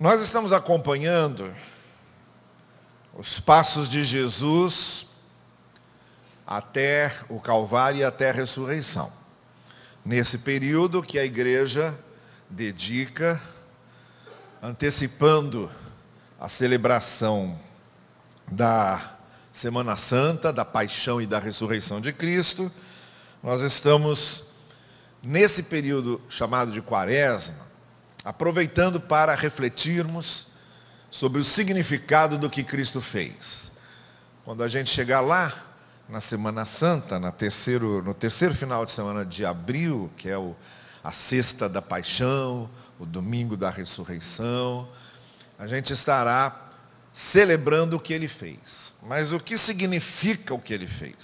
Nós estamos acompanhando os passos de Jesus até o Calvário e até a ressurreição. Nesse período que a igreja dedica, antecipando a celebração da Semana Santa, da paixão e da ressurreição de Cristo, nós estamos nesse período chamado de Quaresma, aproveitando para refletirmos sobre o significado do que Cristo fez. Quando a gente chegar lá, na Semana Santa, na terceiro, no terceiro final de semana de abril, que é o, a sexta da paixão, o domingo da ressurreição, a gente estará celebrando o que ele fez. Mas o que significa o que ele fez?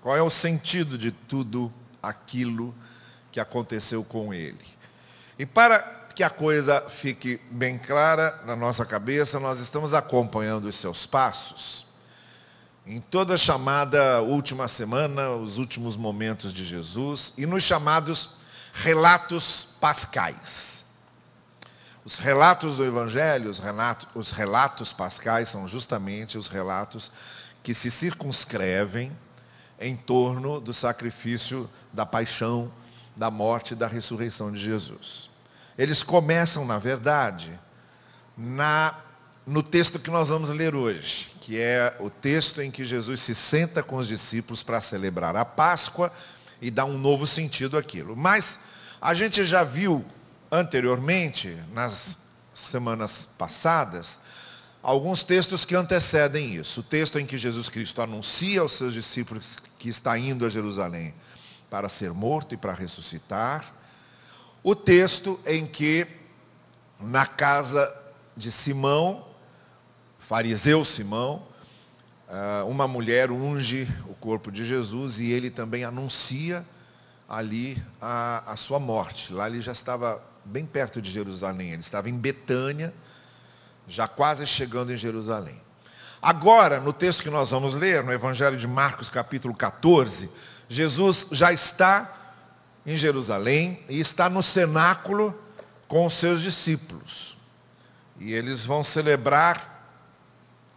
Qual é o sentido de tudo aquilo que aconteceu com ele? E para que a coisa fique bem clara na nossa cabeça, nós estamos acompanhando os seus passos. Em toda a chamada última semana, os últimos momentos de Jesus, e nos chamados relatos pascais. Os relatos do Evangelho, os relatos, os relatos pascais, são justamente os relatos que se circunscrevem em torno do sacrifício, da paixão, da morte e da ressurreição de Jesus. Eles começam, na verdade, na, no texto que nós vamos ler hoje, que é o texto em que Jesus se senta com os discípulos para celebrar a Páscoa e dá um novo sentido àquilo. Mas a gente já viu anteriormente, nas semanas passadas, alguns textos que antecedem isso. O texto em que Jesus Cristo anuncia aos seus discípulos que está indo a Jerusalém para ser morto e para ressuscitar o texto em que, na casa de Simão, fariseu Simão, ah, uma mulher unge o corpo de Jesus e ele também anuncia ali a, a sua morte. Lá ele já estava bem perto de Jerusalém, ele estava em Betânia, já quase chegando em Jerusalém. Agora, no texto que nós vamos ler, no Evangelho de Marcos, capítulo 14, Jesus já está em Jerusalém e está no cenáculo com os seus discípulos. E eles vão celebrar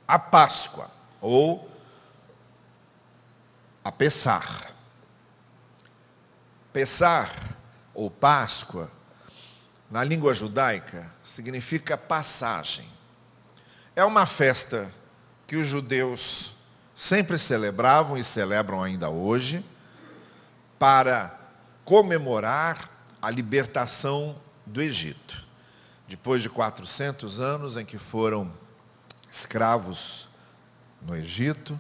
a Páscoa, ou a Pessar. Pessar, ou Páscoa, na língua judaica, significa passagem. É uma festa que os judeus sempre celebravam e celebram ainda hoje, para comemorar a libertação do Egito. Depois de 400 anos em que foram escravos no Egito,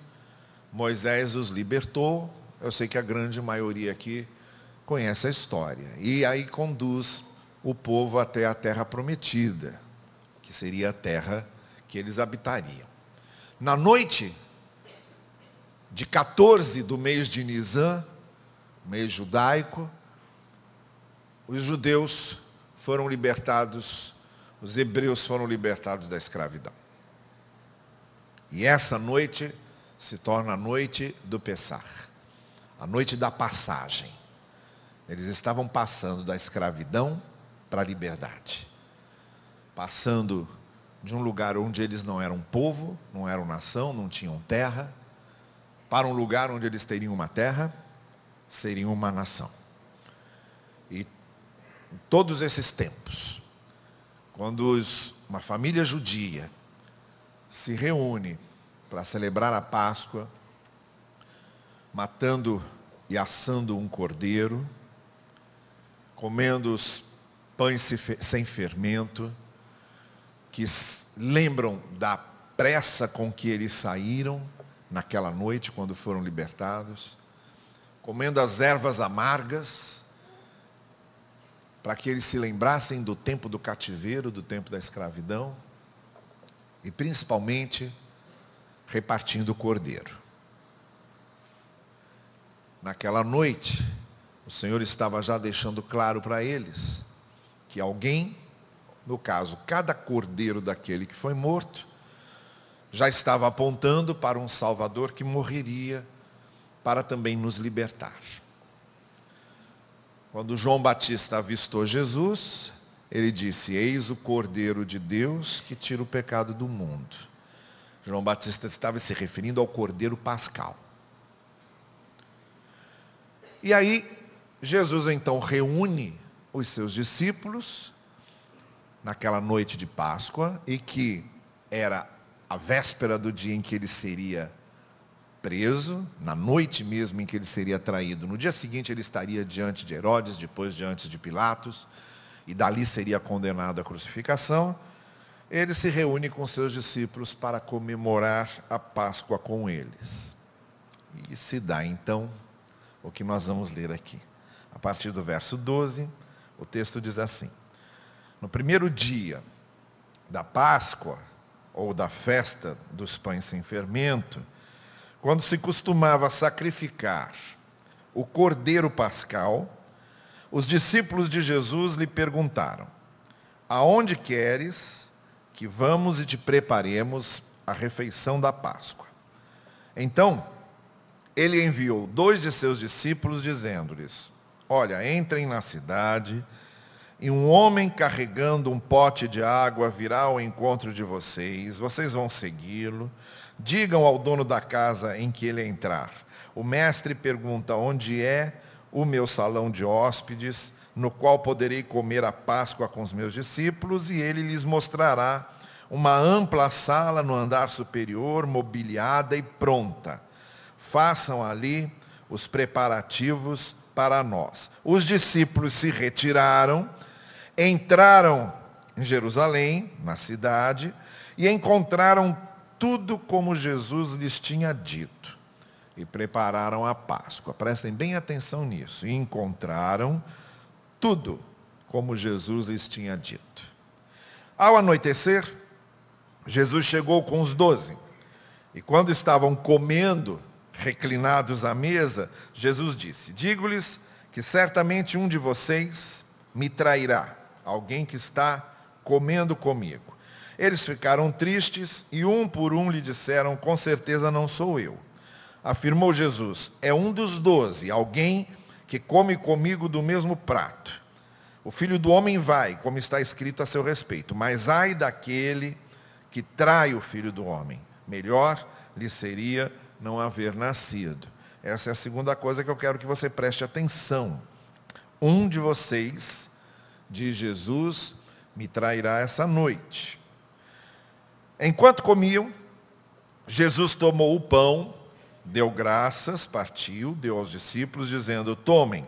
Moisés os libertou. Eu sei que a grande maioria aqui conhece a história. E aí conduz o povo até a terra prometida, que seria a terra que eles habitariam. Na noite de 14 do mês de Nisan, mês judaico, os judeus foram libertados, os hebreus foram libertados da escravidão. E essa noite se torna a noite do Pessar, a noite da passagem. Eles estavam passando da escravidão para a liberdade, passando de um lugar onde eles não eram povo, não eram nação, não tinham terra, para um lugar onde eles teriam uma terra seriam uma nação. E em todos esses tempos, quando os, uma família judia se reúne para celebrar a Páscoa, matando e assando um cordeiro, comendo os pães sem fermento, que lembram da pressa com que eles saíram naquela noite quando foram libertados comendo as ervas amargas, para que eles se lembrassem do tempo do cativeiro, do tempo da escravidão, e principalmente repartindo o cordeiro. Naquela noite, o Senhor estava já deixando claro para eles que alguém, no caso, cada cordeiro daquele que foi morto, já estava apontando para um Salvador que morreria para também nos libertar. Quando João Batista avistou Jesus, ele disse: Eis o Cordeiro de Deus que tira o pecado do mundo. João Batista estava se referindo ao Cordeiro Pascal. E aí, Jesus então reúne os seus discípulos naquela noite de Páscoa e que era a véspera do dia em que ele seria preso, na noite mesmo em que ele seria traído. No dia seguinte ele estaria diante de Herodes, depois diante de Pilatos, e dali seria condenado à crucificação. Ele se reúne com seus discípulos para comemorar a Páscoa com eles. E se dá então o que nós vamos ler aqui. A partir do verso 12, o texto diz assim: No primeiro dia da Páscoa, ou da festa dos pães sem fermento, quando se costumava sacrificar o cordeiro pascal, os discípulos de Jesus lhe perguntaram: Aonde queres que vamos e te preparemos a refeição da Páscoa? Então, ele enviou dois de seus discípulos, dizendo-lhes: Olha, entrem na cidade, e um homem carregando um pote de água virá ao encontro de vocês, vocês vão segui-lo. Digam ao dono da casa em que ele entrar. O mestre pergunta: Onde é o meu salão de hóspedes, no qual poderei comer a Páscoa com os meus discípulos? E ele lhes mostrará uma ampla sala no andar superior, mobiliada e pronta. Façam ali os preparativos para nós. Os discípulos se retiraram, entraram em Jerusalém, na cidade, e encontraram tudo como Jesus lhes tinha dito. E prepararam a Páscoa. Prestem bem atenção nisso. E encontraram tudo como Jesus lhes tinha dito. Ao anoitecer, Jesus chegou com os doze. E quando estavam comendo, reclinados à mesa, Jesus disse: Digo-lhes que certamente um de vocês me trairá, alguém que está comendo comigo. Eles ficaram tristes e um por um lhe disseram: Com certeza não sou eu. Afirmou Jesus: É um dos doze, alguém que come comigo do mesmo prato. O filho do homem vai, como está escrito a seu respeito, mas ai daquele que trai o filho do homem. Melhor lhe seria não haver nascido. Essa é a segunda coisa que eu quero que você preste atenção. Um de vocês, diz Jesus, me trairá essa noite. Enquanto comiam, Jesus tomou o pão, deu graças, partiu, deu aos discípulos, dizendo: Tomem,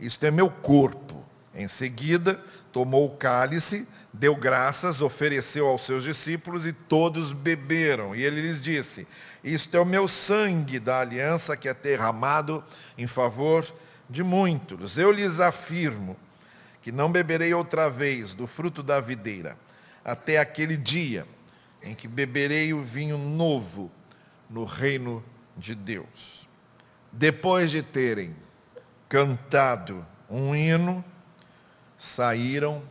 isto é meu corpo. Em seguida, tomou o cálice, deu graças, ofereceu aos seus discípulos e todos beberam. E ele lhes disse: Isto é o meu sangue da aliança que é derramado em favor de muitos. Eu lhes afirmo que não beberei outra vez do fruto da videira, até aquele dia em que beberei o vinho novo no reino de Deus. Depois de terem cantado um hino, saíram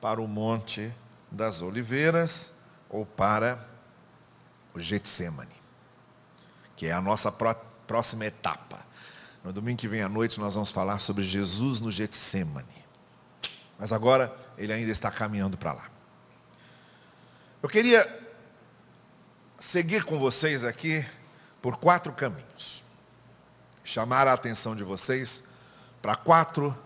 para o Monte das Oliveiras ou para o Getsemane, que é a nossa próxima etapa. No domingo que vem à noite nós vamos falar sobre Jesus no Getsemane. Mas agora ele ainda está caminhando para lá. Eu queria seguir com vocês aqui por quatro caminhos. Chamar a atenção de vocês para quatro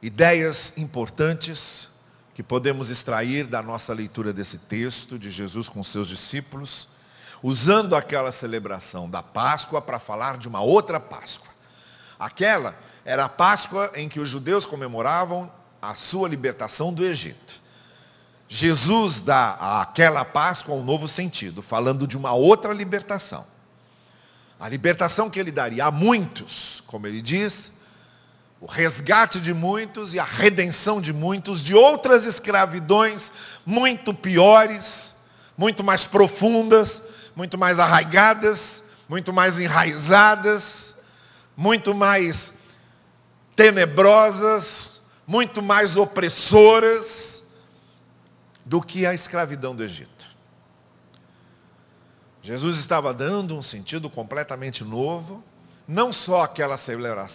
ideias importantes que podemos extrair da nossa leitura desse texto de Jesus com seus discípulos, usando aquela celebração da Páscoa para falar de uma outra Páscoa. Aquela era a Páscoa em que os judeus comemoravam a sua libertação do Egito. Jesus dá àquela Páscoa um novo sentido, falando de uma outra libertação. A libertação que ele daria a muitos, como ele diz, o resgate de muitos e a redenção de muitos de outras escravidões muito piores, muito mais profundas, muito mais arraigadas, muito mais enraizadas, muito mais tenebrosas, muito mais opressoras do que a escravidão do Egito. Jesus estava dando um sentido completamente novo, não só aquela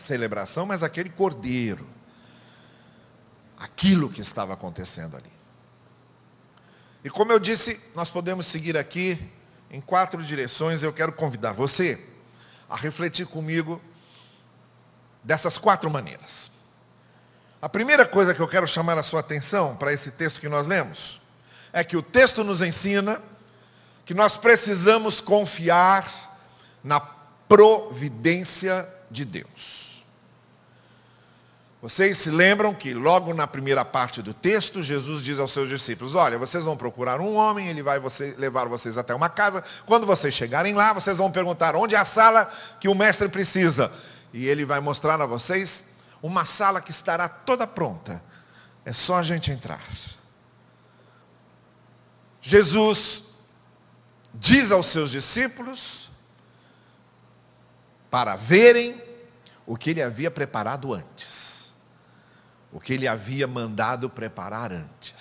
celebração, mas aquele cordeiro. aquilo que estava acontecendo ali. E como eu disse, nós podemos seguir aqui em quatro direções. Eu quero convidar você a refletir comigo dessas quatro maneiras. A primeira coisa que eu quero chamar a sua atenção para esse texto que nós lemos é que o texto nos ensina que nós precisamos confiar na providência de Deus. Vocês se lembram que logo na primeira parte do texto, Jesus diz aos seus discípulos: Olha, vocês vão procurar um homem, ele vai você, levar vocês até uma casa. Quando vocês chegarem lá, vocês vão perguntar onde é a sala que o mestre precisa. E ele vai mostrar a vocês uma sala que estará toda pronta. É só a gente entrar. Jesus diz aos seus discípulos para verem o que ele havia preparado antes o que ele havia mandado preparar antes.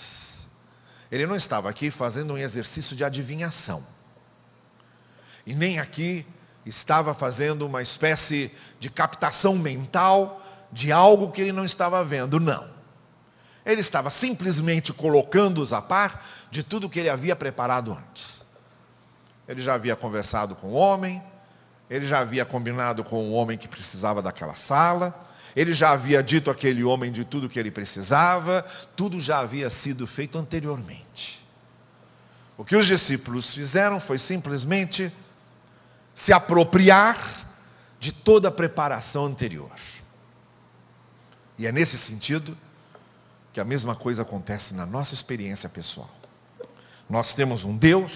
Ele não estava aqui fazendo um exercício de adivinhação. E nem aqui estava fazendo uma espécie de captação mental de algo que ele não estava vendo, não. Ele estava simplesmente colocando-os a par de tudo que ele havia preparado antes. Ele já havia conversado com o homem, ele já havia combinado com o homem que precisava daquela sala, ele já havia dito àquele homem de tudo que ele precisava, tudo já havia sido feito anteriormente. O que os discípulos fizeram foi simplesmente se apropriar de toda a preparação anterior. E é nesse sentido que a mesma coisa acontece na nossa experiência pessoal. Nós temos um Deus,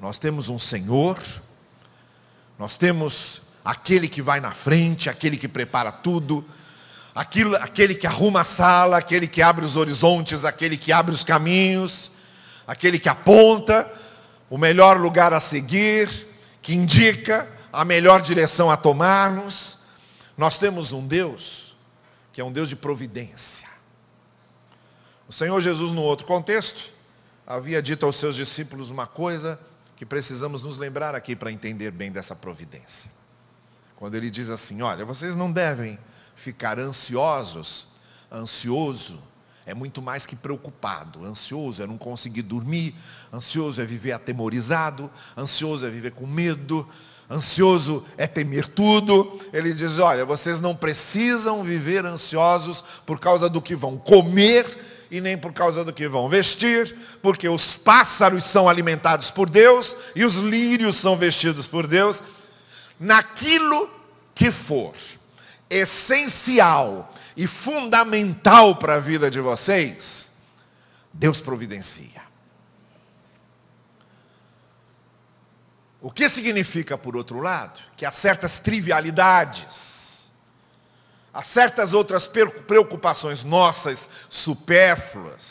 nós temos um Senhor, nós temos aquele que vai na frente, aquele que prepara tudo, aquilo, aquele que arruma a sala, aquele que abre os horizontes, aquele que abre os caminhos, aquele que aponta o melhor lugar a seguir, que indica a melhor direção a tomarmos. Nós temos um Deus que é um Deus de providência. O Senhor Jesus, no outro contexto, havia dito aos seus discípulos uma coisa que precisamos nos lembrar aqui para entender bem dessa providência. Quando ele diz assim: Olha, vocês não devem ficar ansiosos. Ansioso é muito mais que preocupado. Ansioso é não conseguir dormir. Ansioso é viver atemorizado. Ansioso é viver com medo. Ansioso é temer tudo. Ele diz: Olha, vocês não precisam viver ansiosos por causa do que vão comer e nem por causa do que vão vestir, porque os pássaros são alimentados por Deus e os lírios são vestidos por Deus naquilo que for essencial e fundamental para a vida de vocês, Deus providencia. O que significa, por outro lado, que há certas trivialidades, há certas outras preocupações nossas supérfluas,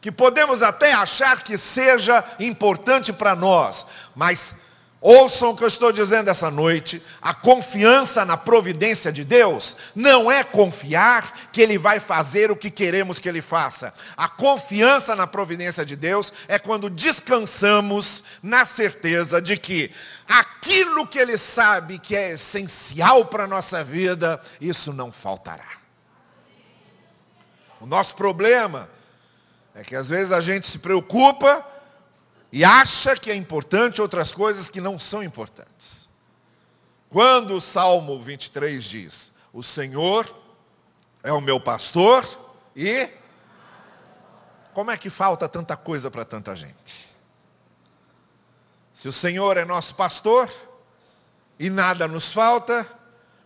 que podemos até achar que seja importante para nós, mas Ouçam o que eu estou dizendo essa noite. A confiança na providência de Deus não é confiar que Ele vai fazer o que queremos que Ele faça. A confiança na providência de Deus é quando descansamos na certeza de que aquilo que Ele sabe que é essencial para a nossa vida, isso não faltará. O nosso problema é que às vezes a gente se preocupa e acha que é importante outras coisas que não são importantes. Quando o Salmo 23 diz: O Senhor é o meu pastor e. Como é que falta tanta coisa para tanta gente? Se o Senhor é nosso pastor e nada nos falta,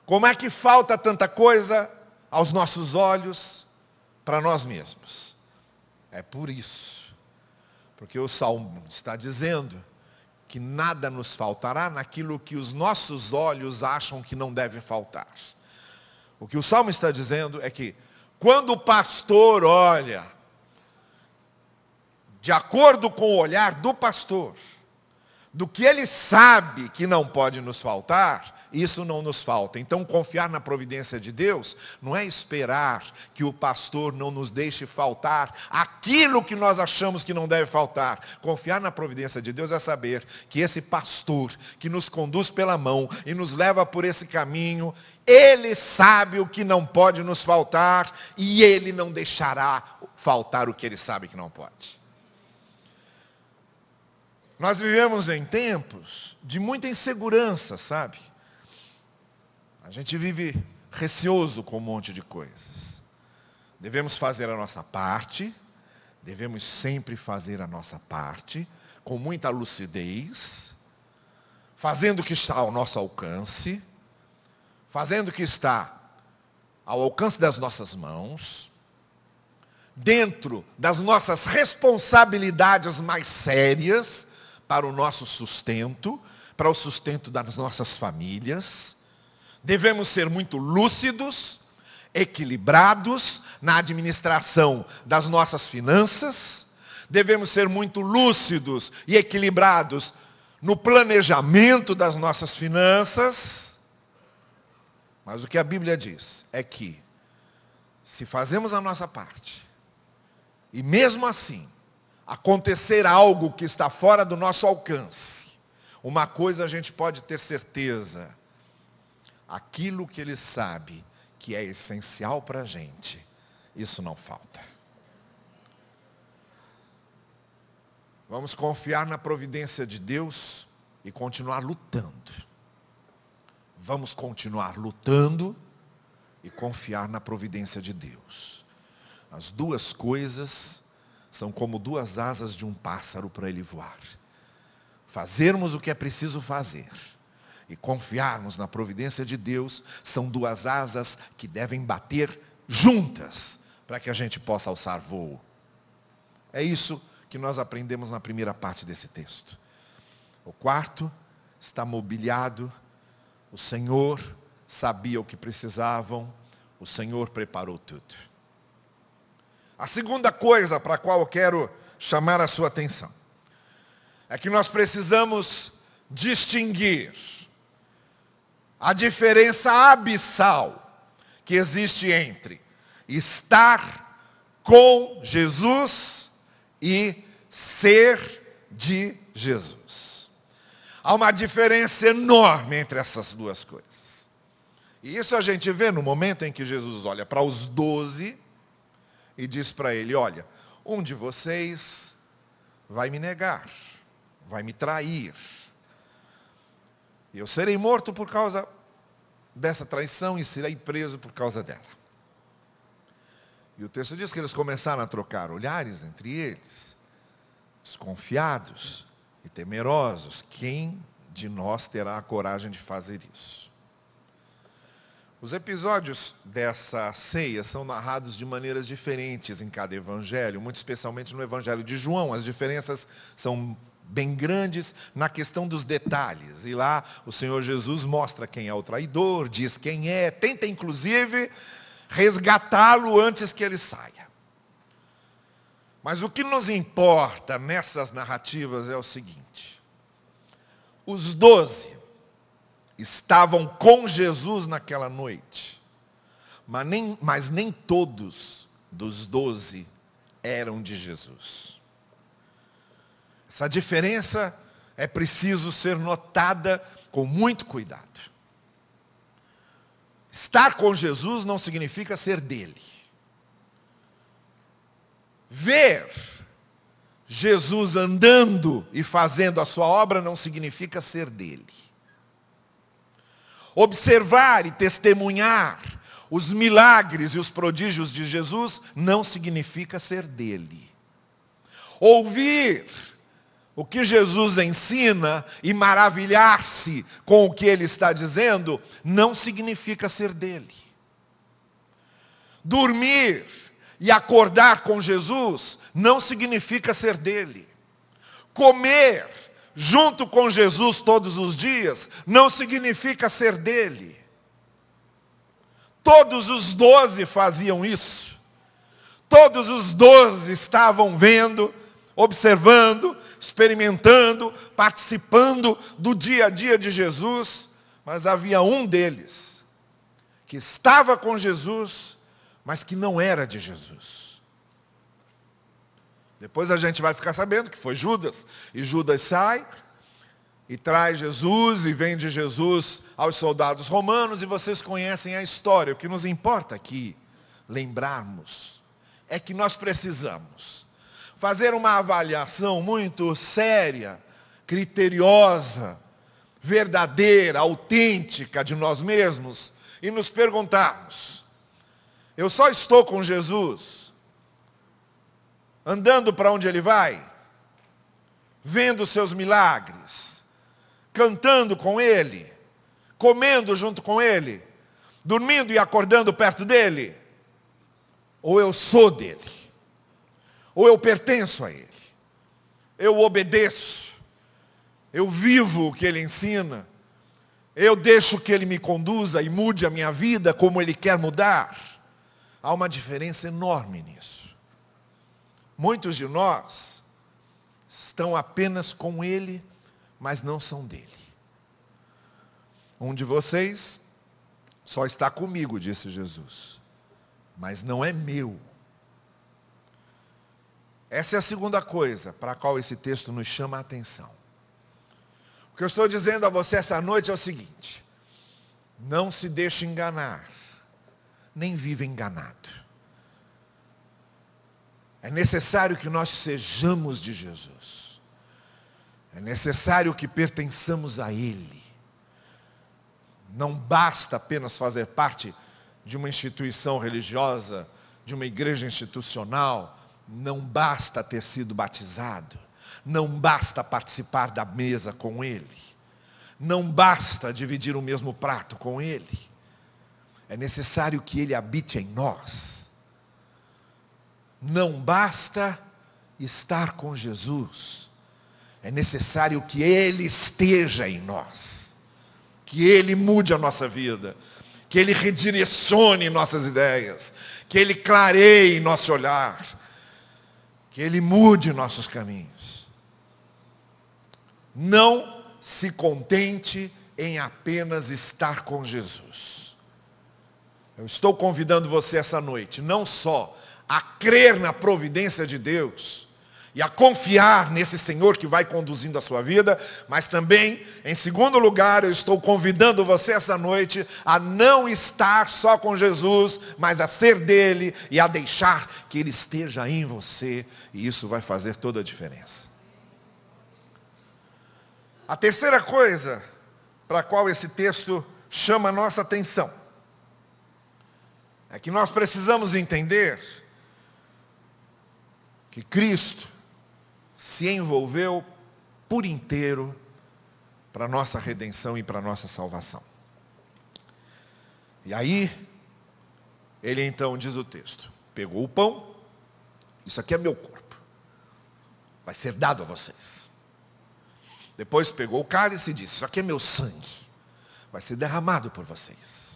como é que falta tanta coisa aos nossos olhos para nós mesmos? É por isso porque o salmo está dizendo que nada nos faltará naquilo que os nossos olhos acham que não deve faltar. O que o salmo está dizendo é que quando o pastor olha, de acordo com o olhar do pastor, do que ele sabe que não pode nos faltar, isso não nos falta. Então, confiar na providência de Deus não é esperar que o pastor não nos deixe faltar aquilo que nós achamos que não deve faltar. Confiar na providência de Deus é saber que esse pastor que nos conduz pela mão e nos leva por esse caminho, ele sabe o que não pode nos faltar e ele não deixará faltar o que ele sabe que não pode. Nós vivemos em tempos de muita insegurança, sabe? A gente vive receoso com um monte de coisas. Devemos fazer a nossa parte, devemos sempre fazer a nossa parte, com muita lucidez, fazendo o que está ao nosso alcance, fazendo o que está ao alcance das nossas mãos, dentro das nossas responsabilidades mais sérias, para o nosso sustento, para o sustento das nossas famílias. Devemos ser muito lúcidos, equilibrados na administração das nossas finanças. Devemos ser muito lúcidos e equilibrados no planejamento das nossas finanças. Mas o que a Bíblia diz é que, se fazemos a nossa parte, e mesmo assim acontecer algo que está fora do nosso alcance, uma coisa a gente pode ter certeza: aquilo que Ele sabe que é essencial para a gente, isso não falta. Vamos confiar na providência de Deus e continuar lutando. Vamos continuar lutando e confiar na providência de Deus. As duas coisas são como duas asas de um pássaro para ele voar. Fazermos o que é preciso fazer e confiarmos na providência de Deus são duas asas que devem bater juntas para que a gente possa alçar voo. É isso que nós aprendemos na primeira parte desse texto. O quarto está mobiliado, o Senhor sabia o que precisavam, o Senhor preparou tudo. A segunda coisa para a qual eu quero chamar a sua atenção é que nós precisamos distinguir a diferença abissal que existe entre estar com Jesus e ser de Jesus. Há uma diferença enorme entre essas duas coisas. E isso a gente vê no momento em que Jesus olha para os doze e diz para ele: Olha, um de vocês vai me negar, vai me trair. Eu serei morto por causa dessa traição e serei preso por causa dela. E o texto diz que eles começaram a trocar olhares entre eles, desconfiados e temerosos. Quem de nós terá a coragem de fazer isso? Os episódios dessa ceia são narrados de maneiras diferentes em cada evangelho, muito especialmente no evangelho de João. As diferenças são bem grandes na questão dos detalhes. E lá o Senhor Jesus mostra quem é o traidor, diz quem é, tenta inclusive resgatá-lo antes que ele saia. Mas o que nos importa nessas narrativas é o seguinte: os doze estavam com Jesus naquela noite, mas nem, mas nem todos dos doze eram de Jesus. Essa diferença é preciso ser notada com muito cuidado. Estar com Jesus não significa ser dele. Ver Jesus andando e fazendo a sua obra não significa ser dele observar e testemunhar os milagres e os prodígios de Jesus não significa ser dele. Ouvir o que Jesus ensina e maravilhar-se com o que ele está dizendo não significa ser dele. Dormir e acordar com Jesus não significa ser dele. Comer junto com Jesus todos os dias, não significa ser dele. Todos os doze faziam isso. Todos os doze estavam vendo, observando, experimentando, participando do dia a dia de Jesus, Mas havia um deles que estava com Jesus, mas que não era de Jesus. Depois a gente vai ficar sabendo que foi Judas. E Judas sai e traz Jesus e vende Jesus aos soldados romanos. E vocês conhecem a história. O que nos importa aqui lembrarmos é que nós precisamos fazer uma avaliação muito séria, criteriosa, verdadeira, autêntica de nós mesmos e nos perguntarmos: eu só estou com Jesus andando para onde ele vai, vendo seus milagres, cantando com ele, comendo junto com ele, dormindo e acordando perto dele? Ou eu sou dele? Ou eu pertenço a ele? Eu obedeço? Eu vivo o que ele ensina? Eu deixo que ele me conduza e mude a minha vida como ele quer mudar? Há uma diferença enorme nisso. Muitos de nós estão apenas com Ele, mas não são dele. Um de vocês só está comigo, disse Jesus, mas não é meu. Essa é a segunda coisa para a qual esse texto nos chama a atenção. O que eu estou dizendo a você essa noite é o seguinte: não se deixe enganar, nem viva enganado. É necessário que nós sejamos de Jesus. É necessário que pertençamos a Ele. Não basta apenas fazer parte de uma instituição religiosa, de uma igreja institucional. Não basta ter sido batizado. Não basta participar da mesa com Ele. Não basta dividir o mesmo prato com Ele. É necessário que Ele habite em nós não basta estar com Jesus, é necessário que Ele esteja em nós, que Ele mude a nossa vida, que Ele redirecione nossas ideias, que Ele clareie nosso olhar, que Ele mude nossos caminhos. Não se contente em apenas estar com Jesus. Eu estou convidando você essa noite, não só a crer na providência de Deus e a confiar nesse Senhor que vai conduzindo a sua vida, mas também, em segundo lugar, eu estou convidando você essa noite a não estar só com Jesus, mas a ser dele e a deixar que ele esteja em você, e isso vai fazer toda a diferença. A terceira coisa para a qual esse texto chama a nossa atenção é que nós precisamos entender que Cristo se envolveu por inteiro para nossa redenção e para nossa salvação. E aí, ele então diz o texto: pegou o pão, isso aqui é meu corpo, vai ser dado a vocês. Depois pegou o cálice e disse: Isso aqui é meu sangue, vai ser derramado por vocês.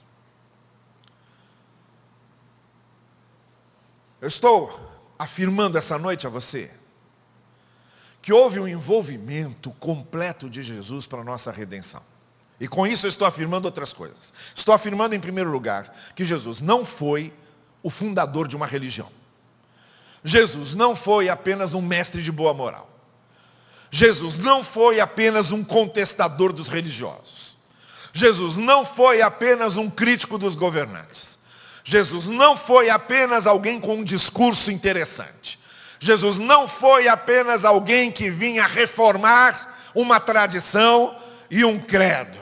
Eu estou afirmando essa noite a você que houve um envolvimento completo de Jesus para a nossa redenção. E com isso eu estou afirmando outras coisas. Estou afirmando, em primeiro lugar, que Jesus não foi o fundador de uma religião. Jesus não foi apenas um mestre de boa moral. Jesus não foi apenas um contestador dos religiosos. Jesus não foi apenas um crítico dos governantes. Jesus não foi apenas alguém com um discurso interessante. Jesus não foi apenas alguém que vinha reformar uma tradição e um credo.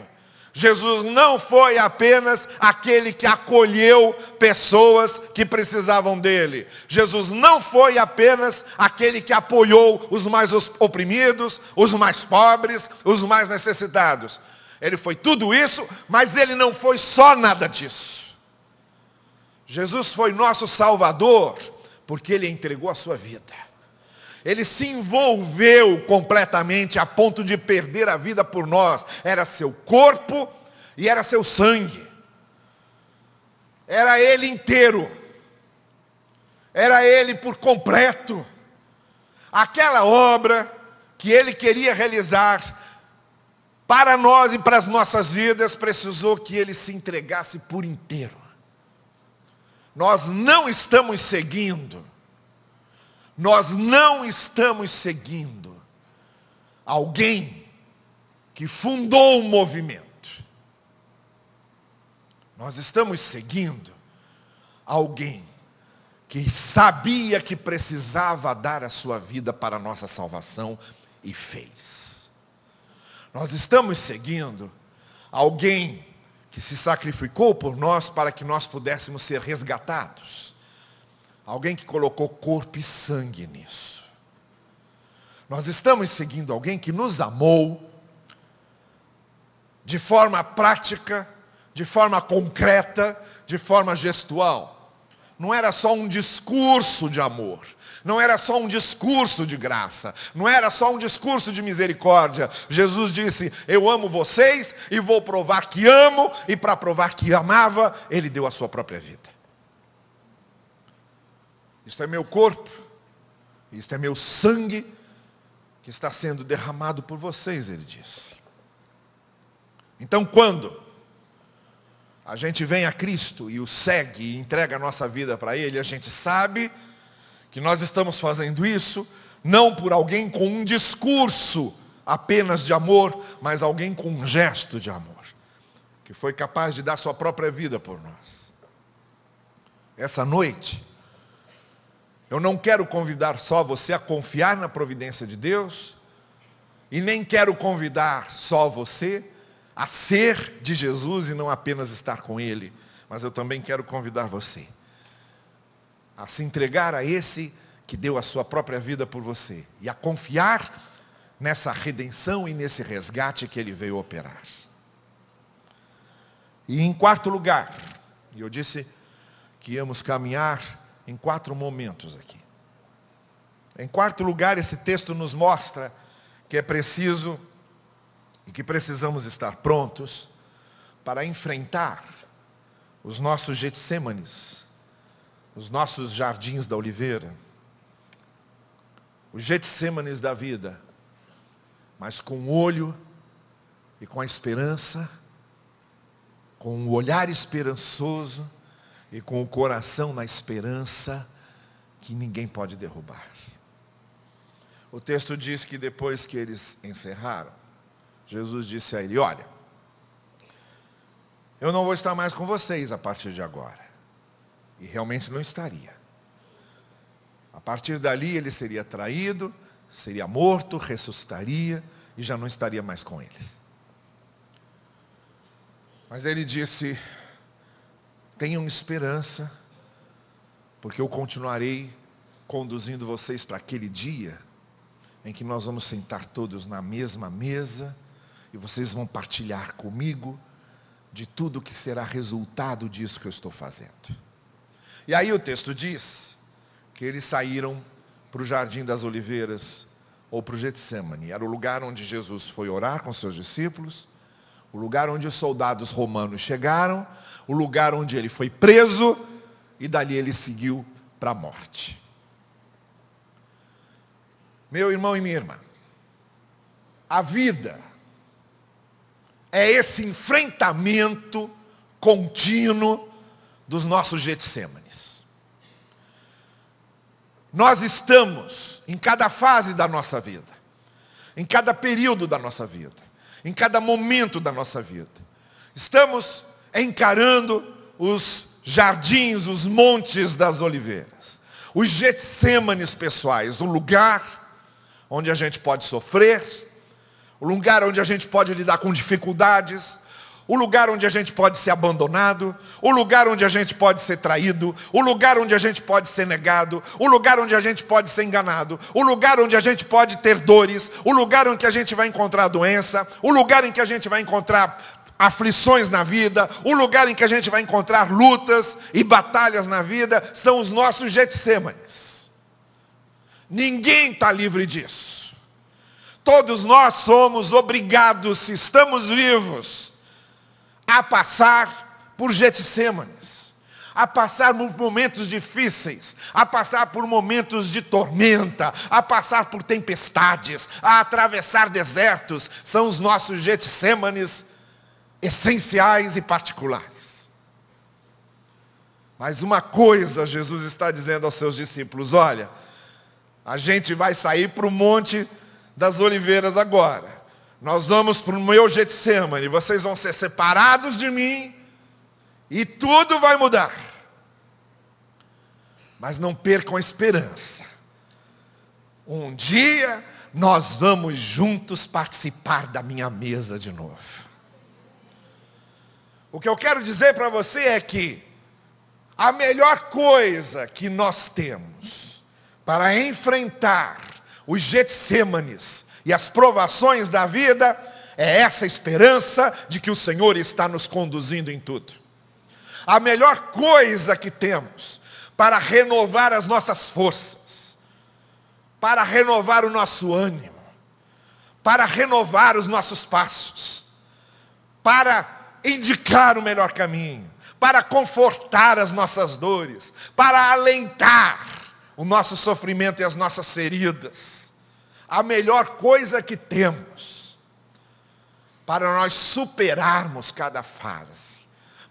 Jesus não foi apenas aquele que acolheu pessoas que precisavam dele. Jesus não foi apenas aquele que apoiou os mais oprimidos, os mais pobres, os mais necessitados. Ele foi tudo isso, mas ele não foi só nada disso. Jesus foi nosso Salvador porque ele entregou a sua vida. Ele se envolveu completamente a ponto de perder a vida por nós. Era seu corpo e era seu sangue. Era ele inteiro. Era ele por completo. Aquela obra que ele queria realizar para nós e para as nossas vidas, precisou que ele se entregasse por inteiro. Nós não estamos seguindo, nós não estamos seguindo alguém que fundou o movimento. Nós estamos seguindo alguém que sabia que precisava dar a sua vida para a nossa salvação e fez. Nós estamos seguindo alguém que se sacrificou por nós para que nós pudéssemos ser resgatados. Alguém que colocou corpo e sangue nisso. Nós estamos seguindo alguém que nos amou de forma prática, de forma concreta, de forma gestual não era só um discurso de amor, não era só um discurso de graça, não era só um discurso de misericórdia. Jesus disse: Eu amo vocês e vou provar que amo, e para provar que amava, ele deu a sua própria vida. Isto é meu corpo, isto é meu sangue que está sendo derramado por vocês, ele disse. Então, quando a gente vem a Cristo e o segue e entrega a nossa vida para Ele, a gente sabe que nós estamos fazendo isso não por alguém com um discurso apenas de amor, mas alguém com um gesto de amor, que foi capaz de dar sua própria vida por nós. Essa noite, eu não quero convidar só você a confiar na providência de Deus, e nem quero convidar só você a ser de Jesus e não apenas estar com Ele. Mas eu também quero convidar você a se entregar a esse que deu a sua própria vida por você e a confiar nessa redenção e nesse resgate que ele veio operar. E em quarto lugar, e eu disse que íamos caminhar em quatro momentos aqui. Em quarto lugar, esse texto nos mostra que é preciso e que precisamos estar prontos para enfrentar os nossos Getsêmanes, os nossos jardins da oliveira, os Getsêmanes da vida, mas com o olho e com a esperança, com o olhar esperançoso e com o coração na esperança que ninguém pode derrubar. O texto diz que depois que eles encerraram, Jesus disse a ele: Olha, eu não vou estar mais com vocês a partir de agora. E realmente não estaria. A partir dali ele seria traído, seria morto, ressuscitaria e já não estaria mais com eles. Mas ele disse: tenham esperança, porque eu continuarei conduzindo vocês para aquele dia em que nós vamos sentar todos na mesma mesa e vocês vão partilhar comigo de tudo que será resultado disso que eu estou fazendo. E aí o texto diz que eles saíram para o Jardim das Oliveiras ou para o Getsemane. Era o lugar onde Jesus foi orar com seus discípulos, o lugar onde os soldados romanos chegaram, o lugar onde ele foi preso e dali ele seguiu para a morte. Meu irmão e minha irmã, a vida é esse enfrentamento contínuo dos nossos Getsêmanes. Nós estamos em cada fase da nossa vida, em cada período da nossa vida, em cada momento da nossa vida. Estamos encarando os jardins, os montes das oliveiras, os Getsêmanes pessoais, o lugar onde a gente pode sofrer, o lugar onde a gente pode lidar com dificuldades, o lugar onde a gente pode ser abandonado, o lugar onde a gente pode ser traído, o lugar onde a gente pode ser negado, o lugar onde a gente pode ser enganado, o lugar onde a gente pode ter dores, o lugar onde a gente vai encontrar doença, o lugar em que a gente vai encontrar aflições na vida, o lugar em que a gente vai encontrar lutas e batalhas na vida, são os nossos Getsêmanes. Ninguém está livre disso. Todos nós somos obrigados, se estamos vivos, a passar por Getsêmanes, a passar por momentos difíceis, a passar por momentos de tormenta, a passar por tempestades, a atravessar desertos, são os nossos Getsêmanes essenciais e particulares. Mas uma coisa Jesus está dizendo aos seus discípulos: olha, a gente vai sair para o Monte das Oliveiras agora. Nós vamos para o meu Getsemane, vocês vão ser separados de mim e tudo vai mudar. Mas não percam a esperança. Um dia nós vamos juntos participar da minha mesa de novo. O que eu quero dizer para você é que a melhor coisa que nós temos para enfrentar os Getsêmanes e as provações da vida é essa esperança de que o Senhor está nos conduzindo em tudo. A melhor coisa que temos para renovar as nossas forças, para renovar o nosso ânimo, para renovar os nossos passos, para indicar o melhor caminho, para confortar as nossas dores, para alentar o nosso sofrimento e as nossas feridas. A melhor coisa que temos para nós superarmos cada fase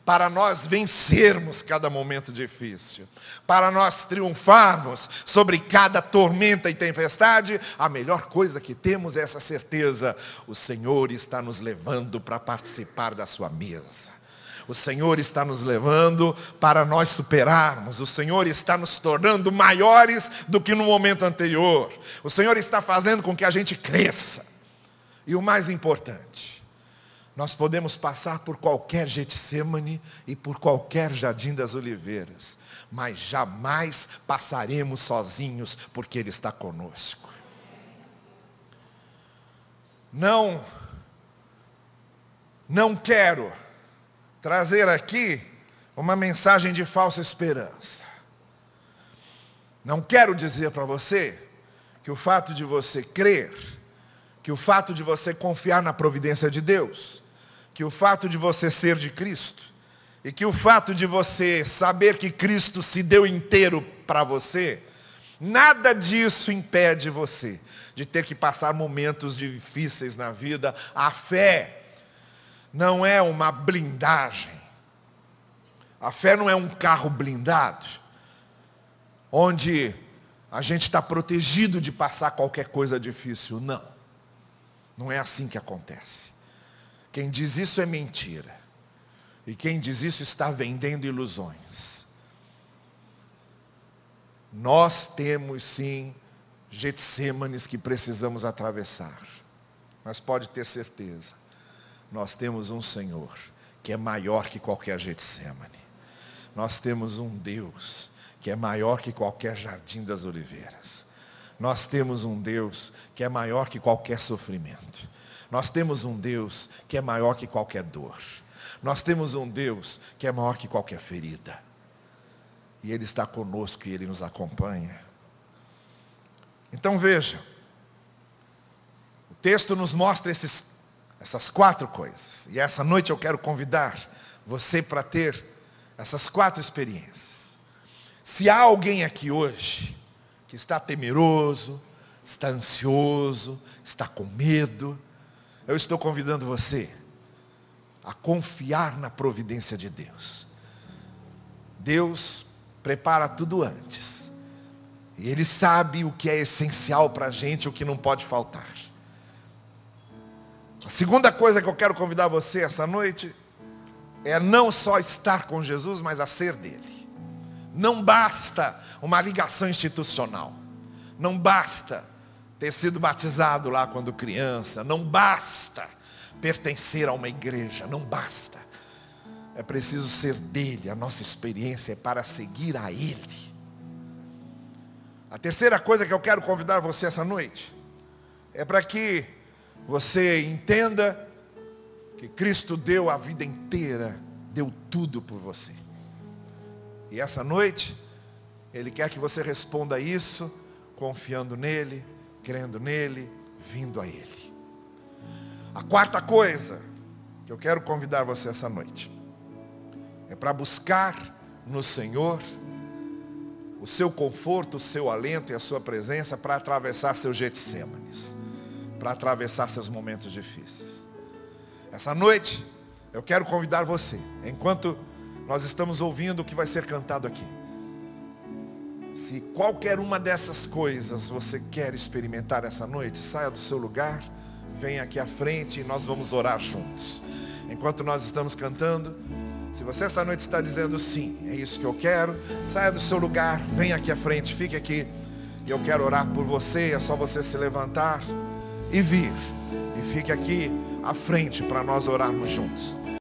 para nós vencermos cada momento difícil, para nós triunfarmos sobre cada tormenta e tempestade, a melhor coisa que temos é essa certeza: o Senhor está nos levando para participar da Sua mesa. O Senhor está nos levando para nós superarmos. O Senhor está nos tornando maiores do que no momento anterior. O Senhor está fazendo com que a gente cresça. E o mais importante, nós podemos passar por qualquer Getsemane e por qualquer Jardim das Oliveiras, mas jamais passaremos sozinhos, porque Ele está conosco. Não, não quero trazer aqui uma mensagem de falsa esperança. Não quero dizer para você que o fato de você crer, que o fato de você confiar na providência de Deus, que o fato de você ser de Cristo e que o fato de você saber que Cristo se deu inteiro para você, nada disso impede você de ter que passar momentos difíceis na vida. A fé não é uma blindagem. A fé não é um carro blindado, onde a gente está protegido de passar qualquer coisa difícil. Não. Não é assim que acontece. Quem diz isso é mentira. E quem diz isso está vendendo ilusões. Nós temos sim Getsêmanes que precisamos atravessar. Mas pode ter certeza, nós temos um Senhor que é maior que qualquer Getsemane. Nós temos um Deus que é maior que qualquer jardim das oliveiras. Nós temos um Deus que é maior que qualquer sofrimento. Nós temos um Deus que é maior que qualquer dor. Nós temos um Deus que é maior que qualquer ferida. E Ele está conosco e Ele nos acompanha. Então veja, o texto nos mostra esses, essas quatro coisas. E essa noite eu quero convidar você para ter essas quatro experiências. Se há alguém aqui hoje que está temeroso, está ansioso, está com medo, eu estou convidando você a confiar na providência de Deus. Deus prepara tudo antes. E Ele sabe o que é essencial para a gente, o que não pode faltar. A segunda coisa que eu quero convidar você essa noite é não só estar com Jesus, mas a ser dele. Não basta uma ligação institucional. Não basta ter sido batizado lá quando criança, não basta pertencer a uma igreja, não basta. É preciso ser dele, a nossa experiência é para seguir a ele. A terceira coisa que eu quero convidar você essa noite é para que você entenda que Cristo deu a vida inteira, deu tudo por você. E essa noite, Ele quer que você responda isso confiando nele, crendo nele, vindo a ele. A quarta coisa que eu quero convidar você essa noite é para buscar no Senhor, o seu conforto, o seu alento e a sua presença para atravessar seus Getsêmanes, para atravessar seus momentos difíceis. Essa noite, eu quero convidar você, enquanto nós estamos ouvindo o que vai ser cantado aqui. Se qualquer uma dessas coisas você quer experimentar essa noite, saia do seu lugar, venha aqui à frente e nós vamos orar juntos. Enquanto nós estamos cantando, se você essa noite está dizendo sim, é isso que eu quero, saia do seu lugar, venha aqui à frente, fique aqui. E eu quero orar por você, é só você se levantar e vir. E fique aqui à frente para nós orarmos juntos.